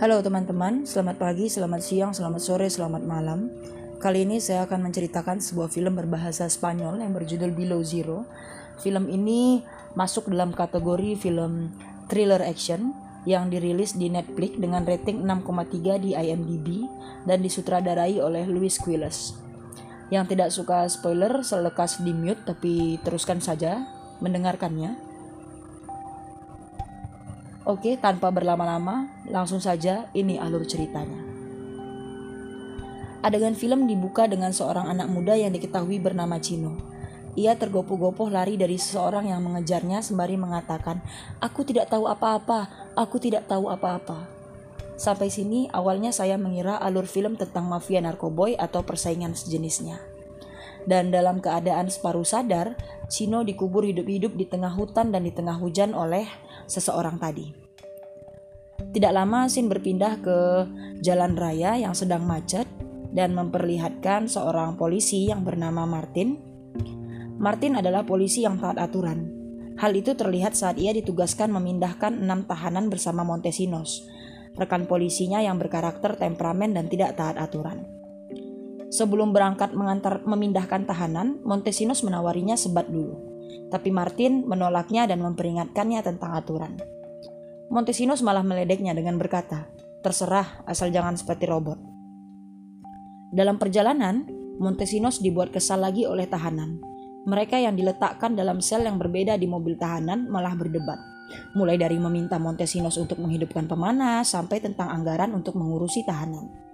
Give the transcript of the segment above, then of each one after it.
Halo teman-teman, selamat pagi, selamat siang, selamat sore, selamat malam. Kali ini saya akan menceritakan sebuah film berbahasa Spanyol yang berjudul Below Zero. Film ini masuk dalam kategori film thriller action yang dirilis di Netflix dengan rating 6,3 di IMDb dan disutradarai oleh Luis Quiles. Yang tidak suka spoiler, selekas di mute tapi teruskan saja mendengarkannya. Oke, tanpa berlama-lama, langsung saja ini alur ceritanya. Adegan film dibuka dengan seorang anak muda yang diketahui bernama Cino. Ia tergopoh-gopoh lari dari seseorang yang mengejarnya sembari mengatakan, "Aku tidak tahu apa-apa, aku tidak tahu apa-apa." Sampai sini awalnya saya mengira alur film tentang mafia narkoboy atau persaingan sejenisnya. Dan dalam keadaan separuh sadar, Cino dikubur hidup-hidup di tengah hutan dan di tengah hujan oleh seseorang tadi. Tidak lama Sin berpindah ke jalan raya yang sedang macet dan memperlihatkan seorang polisi yang bernama Martin. Martin adalah polisi yang taat aturan. Hal itu terlihat saat ia ditugaskan memindahkan enam tahanan bersama Montesinos, rekan polisinya yang berkarakter temperamen dan tidak taat aturan. Sebelum berangkat mengantar memindahkan tahanan, Montesinos menawarinya sebat dulu. Tapi Martin menolaknya dan memperingatkannya tentang aturan. Montesinos malah meledeknya dengan berkata, "Terserah, asal jangan seperti robot." Dalam perjalanan, Montesinos dibuat kesal lagi oleh tahanan. Mereka yang diletakkan dalam sel yang berbeda di mobil tahanan malah berdebat, mulai dari meminta Montesinos untuk menghidupkan pemanas sampai tentang anggaran untuk mengurusi tahanan.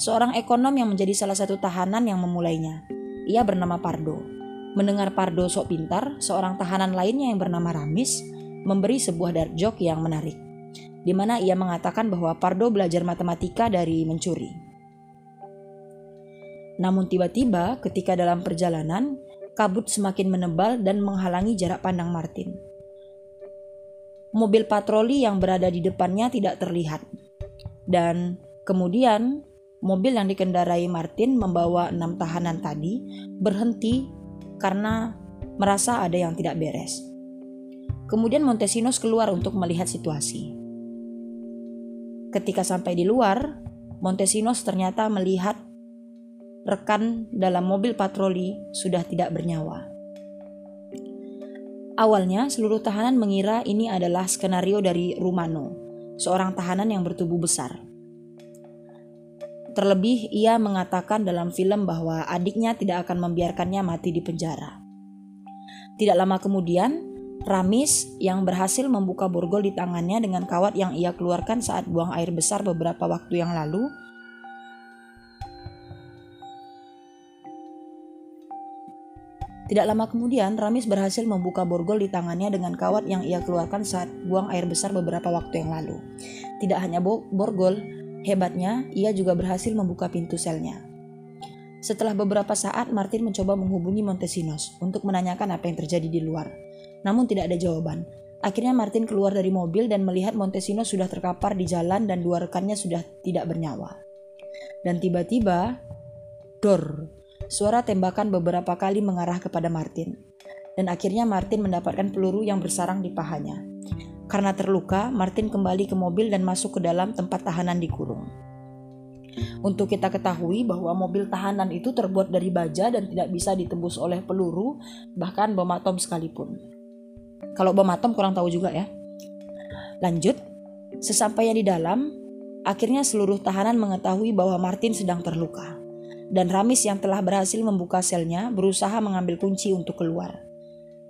Seorang ekonom yang menjadi salah satu tahanan yang memulainya. Ia bernama Pardo. Mendengar Pardo sok pintar, seorang tahanan lainnya yang bernama Ramis memberi sebuah dark joke yang menarik, di mana ia mengatakan bahwa Pardo belajar matematika dari mencuri. Namun tiba-tiba ketika dalam perjalanan, kabut semakin menebal dan menghalangi jarak pandang Martin. Mobil patroli yang berada di depannya tidak terlihat. Dan kemudian mobil yang dikendarai Martin membawa enam tahanan tadi berhenti karena merasa ada yang tidak beres. Kemudian Montesinos keluar untuk melihat situasi. Ketika sampai di luar, Montesinos ternyata melihat rekan dalam mobil patroli sudah tidak bernyawa. Awalnya, seluruh tahanan mengira ini adalah skenario dari Rumano, seorang tahanan yang bertubuh besar. Terlebih, ia mengatakan dalam film bahwa adiknya tidak akan membiarkannya mati di penjara. Tidak lama kemudian, Ramis yang berhasil membuka borgol di tangannya dengan kawat yang ia keluarkan saat buang air besar beberapa waktu yang lalu. Tidak lama kemudian, Ramis berhasil membuka borgol di tangannya dengan kawat yang ia keluarkan saat buang air besar beberapa waktu yang lalu. Tidak hanya borgol, hebatnya ia juga berhasil membuka pintu selnya. Setelah beberapa saat, Martin mencoba menghubungi Montesinos untuk menanyakan apa yang terjadi di luar namun tidak ada jawaban. Akhirnya Martin keluar dari mobil dan melihat Montesino sudah terkapar di jalan dan dua rekannya sudah tidak bernyawa. Dan tiba-tiba, dor, suara tembakan beberapa kali mengarah kepada Martin. Dan akhirnya Martin mendapatkan peluru yang bersarang di pahanya. Karena terluka, Martin kembali ke mobil dan masuk ke dalam tempat tahanan dikurung. Untuk kita ketahui bahwa mobil tahanan itu terbuat dari baja dan tidak bisa ditembus oleh peluru, bahkan bom atom sekalipun. Kalau bom atom kurang tahu juga ya. Lanjut, sesampainya di dalam, akhirnya seluruh tahanan mengetahui bahwa Martin sedang terluka. Dan Ramis yang telah berhasil membuka selnya berusaha mengambil kunci untuk keluar.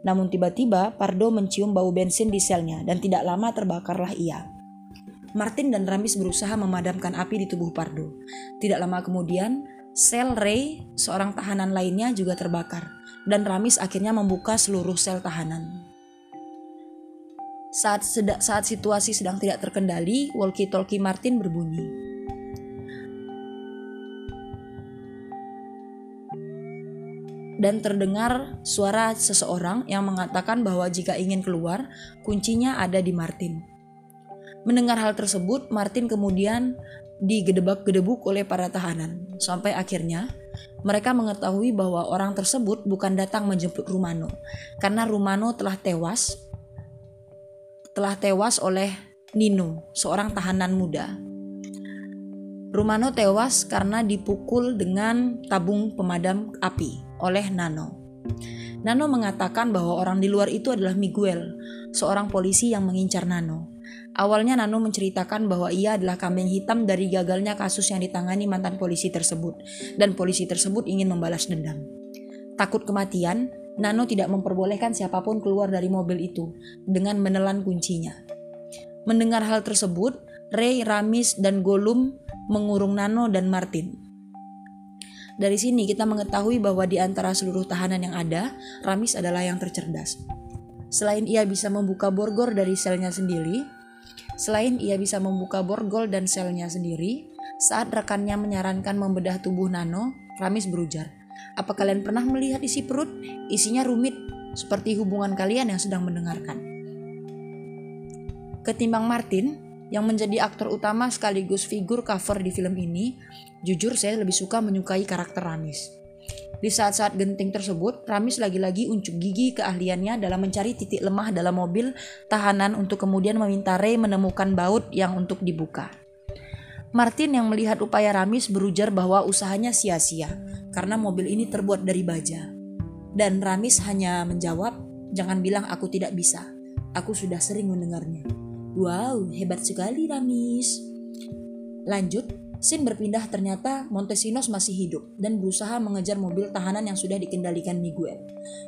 Namun tiba-tiba Pardo mencium bau bensin di selnya dan tidak lama terbakarlah ia. Martin dan Ramis berusaha memadamkan api di tubuh Pardo. Tidak lama kemudian, sel Ray, seorang tahanan lainnya juga terbakar, dan Ramis akhirnya membuka seluruh sel tahanan. Saat, saat situasi sedang tidak terkendali, walkie-talkie Martin berbunyi. Dan terdengar suara seseorang yang mengatakan bahwa jika ingin keluar, kuncinya ada di Martin. Mendengar hal tersebut, Martin kemudian digedebak-gedebuk oleh para tahanan. Sampai akhirnya, mereka mengetahui bahwa orang tersebut bukan datang menjemput Rumano, karena Rumano telah tewas telah tewas oleh Nino, seorang tahanan muda. Rumano tewas karena dipukul dengan tabung pemadam api oleh Nano. Nano mengatakan bahwa orang di luar itu adalah Miguel, seorang polisi yang mengincar Nano. Awalnya Nano menceritakan bahwa ia adalah kambing hitam dari gagalnya kasus yang ditangani mantan polisi tersebut, dan polisi tersebut ingin membalas dendam. Takut kematian, Nano tidak memperbolehkan siapa pun keluar dari mobil itu dengan menelan kuncinya. Mendengar hal tersebut, Ray, Ramis, dan Gollum mengurung Nano dan Martin. Dari sini kita mengetahui bahwa di antara seluruh tahanan yang ada, Ramis adalah yang tercerdas. Selain ia bisa membuka borgol dari selnya sendiri, selain ia bisa membuka borgol dan selnya sendiri, saat rekannya menyarankan membedah tubuh Nano, Ramis berujar, "Apa kalian pernah melihat isi perut? Isinya rumit, seperti hubungan kalian yang sedang mendengarkan." Ketimbang Martin, yang menjadi aktor utama sekaligus figur cover di film ini, jujur saya lebih suka menyukai karakter Ramis. Di saat-saat genting tersebut, Ramis lagi-lagi unjuk gigi keahliannya dalam mencari titik lemah dalam mobil tahanan untuk kemudian meminta Ray menemukan baut yang untuk dibuka. Martin yang melihat upaya Ramis berujar bahwa usahanya sia-sia karena mobil ini terbuat dari baja. Dan Ramis hanya menjawab, "Jangan bilang aku tidak bisa. Aku sudah sering mendengarnya." Wow, hebat sekali Ramis. Lanjut, Sin berpindah ternyata Montesinos masih hidup dan berusaha mengejar mobil tahanan yang sudah dikendalikan Miguel.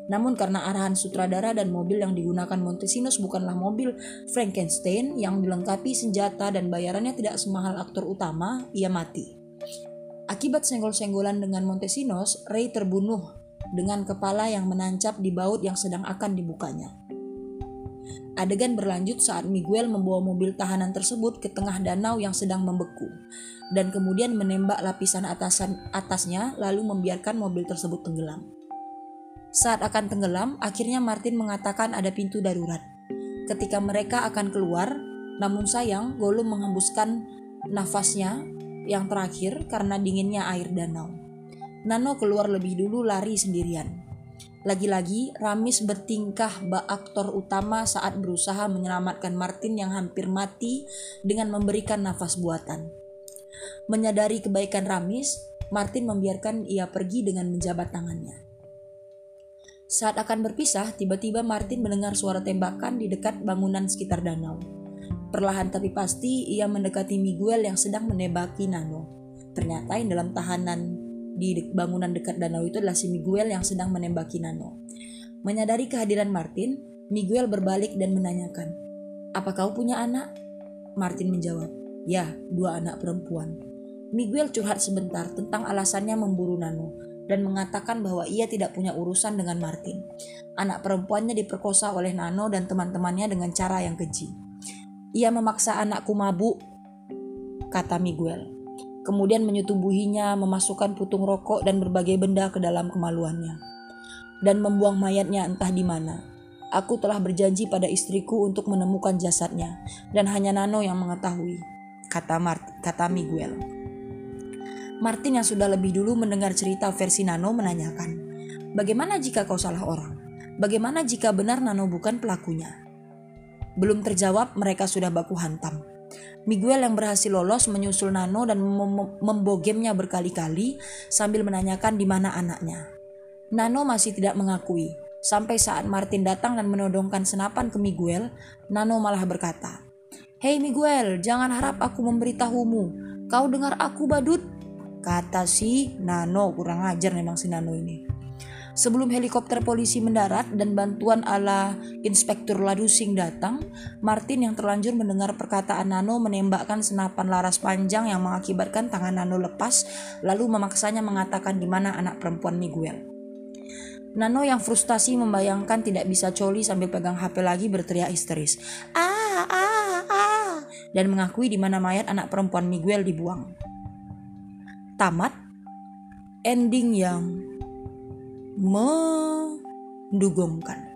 Namun karena arahan sutradara dan mobil yang digunakan Montesinos bukanlah mobil Frankenstein yang dilengkapi senjata dan bayarannya tidak semahal aktor utama, ia mati. Akibat senggol-senggolan dengan Montesinos, Ray terbunuh dengan kepala yang menancap di baut yang sedang akan dibukanya. Adegan berlanjut saat Miguel membawa mobil tahanan tersebut ke tengah danau yang sedang membeku dan kemudian menembak lapisan atasan atasnya lalu membiarkan mobil tersebut tenggelam. Saat akan tenggelam, akhirnya Martin mengatakan ada pintu darurat. Ketika mereka akan keluar, namun sayang Gollum menghembuskan nafasnya yang terakhir karena dinginnya air danau. Nano keluar lebih dulu lari sendirian. Lagi-lagi, Ramis bertingkah bak aktor utama saat berusaha menyelamatkan Martin yang hampir mati dengan memberikan nafas buatan. Menyadari kebaikan Ramis, Martin membiarkan ia pergi dengan menjabat tangannya. Saat akan berpisah, tiba-tiba Martin mendengar suara tembakan di dekat bangunan sekitar danau. Perlahan tapi pasti, ia mendekati Miguel yang sedang menembaki Nano. Ternyata yang dalam tahanan di bangunan dekat danau itu adalah si Miguel yang sedang menembaki Nano. Menyadari kehadiran Martin, Miguel berbalik dan menanyakan, "Apa kau punya anak?" Martin menjawab, "Ya, dua anak perempuan." Miguel curhat sebentar tentang alasannya memburu Nano dan mengatakan bahwa ia tidak punya urusan dengan Martin. Anak perempuannya diperkosa oleh Nano dan teman-temannya dengan cara yang keji. Ia memaksa anakku mabuk, kata Miguel kemudian menyetubuhinya, memasukkan putung rokok dan berbagai benda ke dalam kemaluannya, dan membuang mayatnya entah di mana. Aku telah berjanji pada istriku untuk menemukan jasadnya, dan hanya Nano yang mengetahui, kata, Mart kata Miguel. Martin yang sudah lebih dulu mendengar cerita versi Nano menanyakan, bagaimana jika kau salah orang? Bagaimana jika benar Nano bukan pelakunya? Belum terjawab, mereka sudah baku hantam. Miguel yang berhasil lolos menyusul Nano dan mem membogemnya berkali-kali sambil menanyakan di mana anaknya. Nano masih tidak mengakui. Sampai saat Martin datang dan menodongkan senapan ke Miguel, Nano malah berkata, Hei Miguel, jangan harap aku memberitahumu. Kau dengar aku badut? Kata si Nano, kurang ajar memang si Nano ini. Sebelum helikopter polisi mendarat dan bantuan ala Inspektur Ladusing datang, Martin yang terlanjur mendengar perkataan Nano menembakkan senapan laras panjang yang mengakibatkan tangan Nano lepas, lalu memaksanya mengatakan di mana anak perempuan Miguel. Nano yang frustasi membayangkan tidak bisa coli sambil pegang HP lagi berteriak histeris. Ah, ah, ah. Dan mengakui di mana mayat anak perempuan Miguel dibuang. Tamat. Ending yang mendugumkan.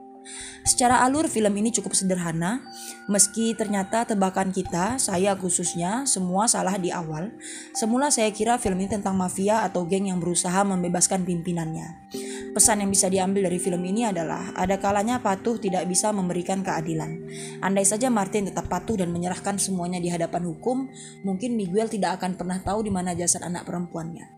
Secara alur film ini cukup sederhana, meski ternyata tebakan kita, saya khususnya, semua salah di awal. Semula saya kira film ini tentang mafia atau geng yang berusaha membebaskan pimpinannya. Pesan yang bisa diambil dari film ini adalah ada kalanya patuh tidak bisa memberikan keadilan. Andai saja Martin tetap patuh dan menyerahkan semuanya di hadapan hukum, mungkin Miguel tidak akan pernah tahu di mana jasad anak perempuannya.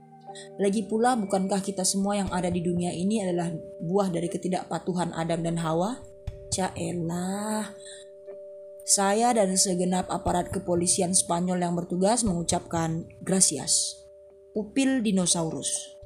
Lagi pula, bukankah kita semua yang ada di dunia ini adalah buah dari ketidakpatuhan Adam dan Hawa? Caelah. Saya dan segenap aparat kepolisian Spanyol yang bertugas mengucapkan gracias. Pupil dinosaurus.